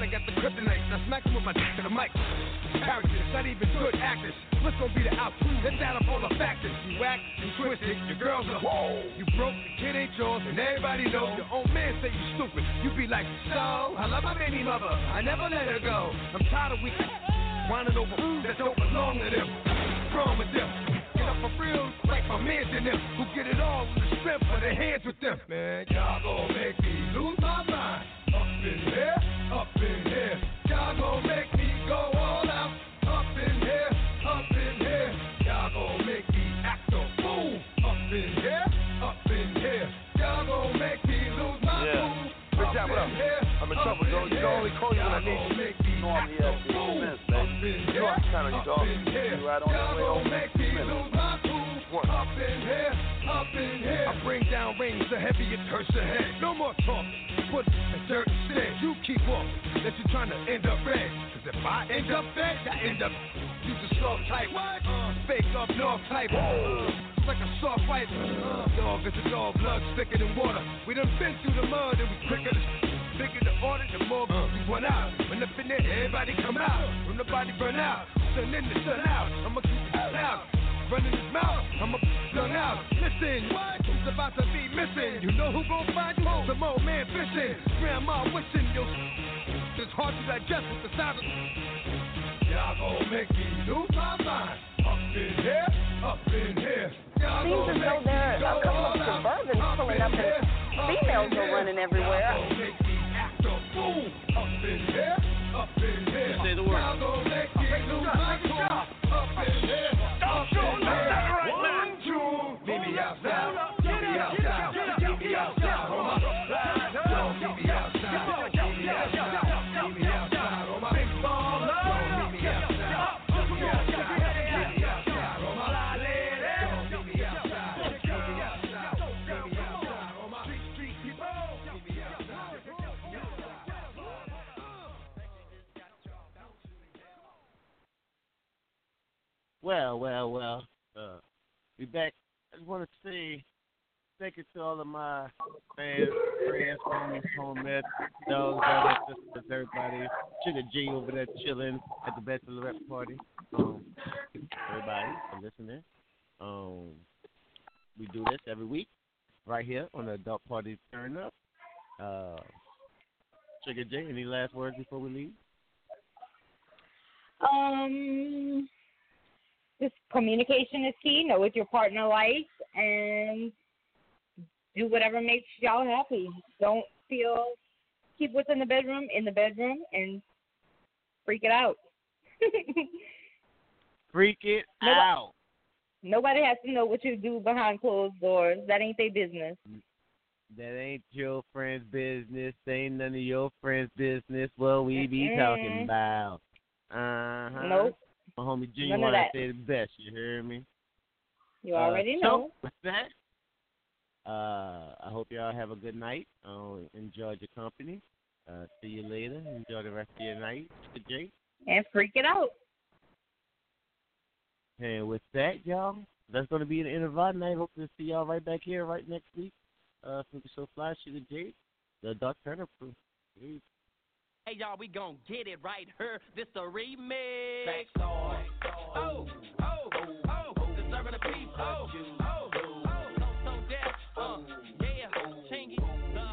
Speaker 3: I got the
Speaker 28: kryptonite. I smack him with my dick to the mic. Characters, not even good actors. What's gonna be the outcome? Let's add up all the factors. You act, you twisted, your girls are whoa. You broke, the kid ain't yours, and everybody knows. Your own man say you stupid. You be like, so I love my baby mother. I never let her go. I'm tired of weak whining over food that don't belong to them. What's wrong with them? Get up for real, like my mans in them, who get it all with the strength of their hands with them. Man, y'all gon' make me lose my mind. Up in here, up in here. Y'all gon' make me go all out. Up in here, up in here. Y'all gon' make me act a fool. Up in here, up in here. Y'all gon' make me lose my
Speaker 29: Yeah.
Speaker 28: cool.
Speaker 29: Big what up? I'm in trouble, Joe. You can only call you when I need you. You know I'm the the Smith, baby. You know I count on you, dog. You right on your way home.
Speaker 28: I bring down rain so heavy it hurts your head. No more talk. Put the dirt instead. You keep walking. That you're trying to end up red. Cause if I end up dead, I end up. You the soft type. Uh, fake up north type. Uh, it's like a soft fight. Uh, dog is a dog, blood thicker than water. We done been through the mud and we quicker than bigger the order, the more we run out. When up in there, everybody come out. When the body burn out, sun in the sun out. I'ma keep it out. Running his mouth, I'ma gun out. Listen, what? He's about to be missing. You know who gon' find you? Some old man fishing. Grandma wishing you. It's hard to digest with the sound of. Y'all gon' make me lose my mind. Up in here, up in here. Y'all
Speaker 13: Seems as though there are a couple of
Speaker 28: all out.
Speaker 13: Suburbans pulling up and females are running everywhere.
Speaker 28: Y'all gon' make me act a fool. Up in here, up in here.
Speaker 8: Say the word.
Speaker 28: Y'all gon' make me lose my cool. Up in here,
Speaker 8: Well, well, well. Uh, we back. I just want to say thank you to all of my fans, friends, homies, homies, dogs, brothers, sisters, everybody. Sugar J over there chilling at the bachelorette party. Um, everybody for listening. Um, we do this every week right here on the Adult Party Turn Up. Uh, Sugar J, any last words before we leave?
Speaker 13: Um, just communication is key. Know what your partner likes and do whatever makes y'all happy. Don't feel keep what's in the bedroom in the bedroom and freak it out.
Speaker 8: Freak it
Speaker 13: Nobody-
Speaker 8: out.
Speaker 13: Nobody has to know what you do behind closed doors. That ain't their business.
Speaker 8: That ain't your friend's business. That ain't none of your friend's business. What we be talking
Speaker 13: Mm-mm.
Speaker 8: about. Uh huh.
Speaker 13: Nope.
Speaker 8: My homie
Speaker 13: None of
Speaker 8: Genuine say the best. You hear me?
Speaker 13: You
Speaker 8: Uh,
Speaker 13: already
Speaker 8: so,
Speaker 13: know.
Speaker 8: with that, uh, I hope y'all have a good night. Uh, enjoy your company. Uh, see you later. Enjoy the rest of your night. Good Jake.
Speaker 13: And freak it out.
Speaker 8: And with that, y'all, that's going to be the end of our night. Hope to see y'all right back here right next week. Uh, Funky So Fly, Sugar Jake, the Dark Turner crew.
Speaker 30: Hey y'all, we gon' get it right here. This the remix. Oh, oh, oh, oh, disturbing the peace. what you do. So, so deaf, uh, yeah, Chingy, the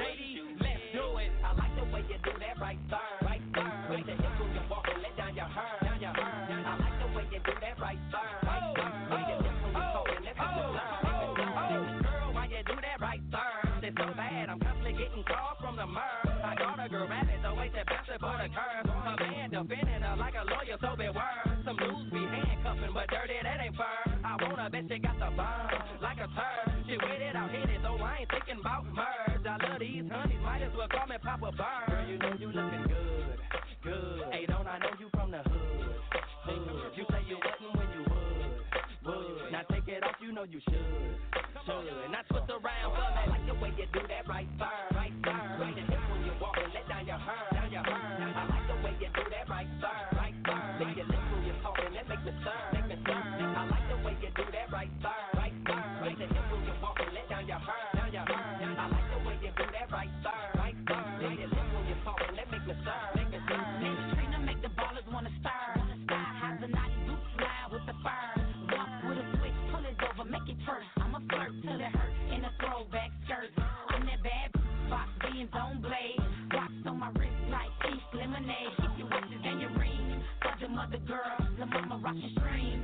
Speaker 30: ladies, let's do it. I like the way you do that right there, right there. With the hips when you walk and let down your hair, down your hair. I like the way you do that right there, right there. With your hips when you talk and let down your hair. Girl, why you do that right there? It's so bad, I'm constantly getting calls from the mur. Girl the way that best for the curve. Her man defending her like a lawyer, so beware. Some dudes be handcuffing, but dirty, that ain't fair. I wanna bet you got the burn, like a turd. She with it, I'll hit it, though I ain't thinking about merge. I love these honeys, might as well call me Papa Burn. Girl, you know you looking good, good. Hey, don't I know you from the hood, hood. You say you wasn't when you would, would. Now take it off, you know you should.
Speaker 31: Girl, the mama rockin' stream.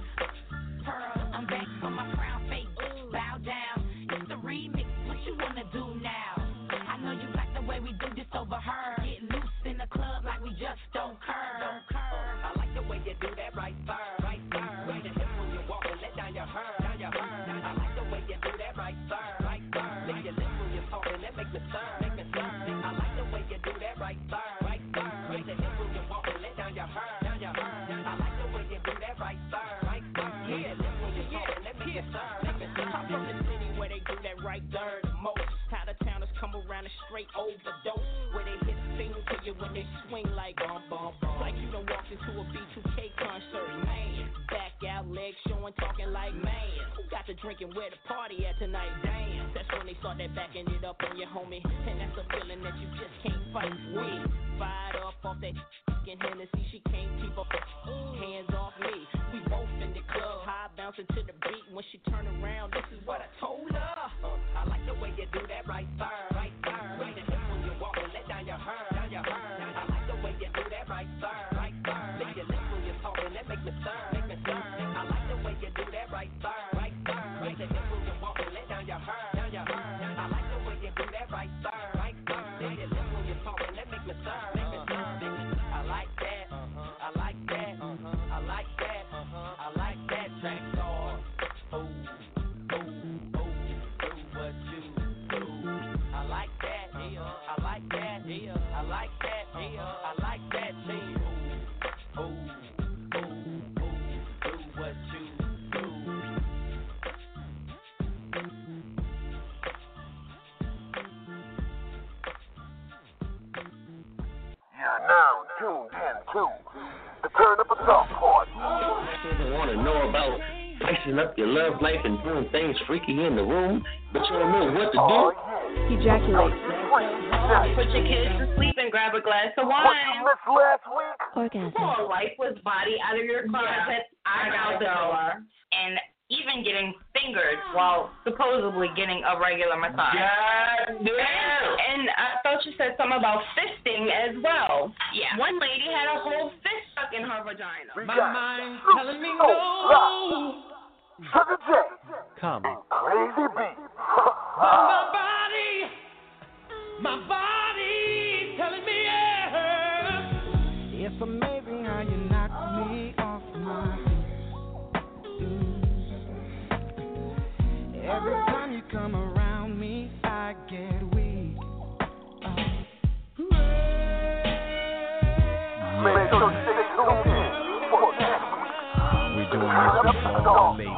Speaker 4: Things in the room, but you don't know what to do.
Speaker 6: Oh, Ejaculate. Put your kids to sleep and grab a glass of wine.
Speaker 2: What you missed last week?
Speaker 6: Orgasm. Pull a lifeless body out of your closet, out the door, and even getting fingered while supposedly getting a regular massage.
Speaker 4: God damn.
Speaker 6: And, and I thought you said something about fisting as well. Yeah. One lady had a whole fist stuck in her vagina.
Speaker 2: My mind's telling me no. Sugar J.
Speaker 32: Come.
Speaker 2: Crazy B.
Speaker 3: My body, my body telling me yes.
Speaker 26: It's amazing how you knock me off my feet. Every time you come around me, I get weak.
Speaker 2: Make sure you มีสิ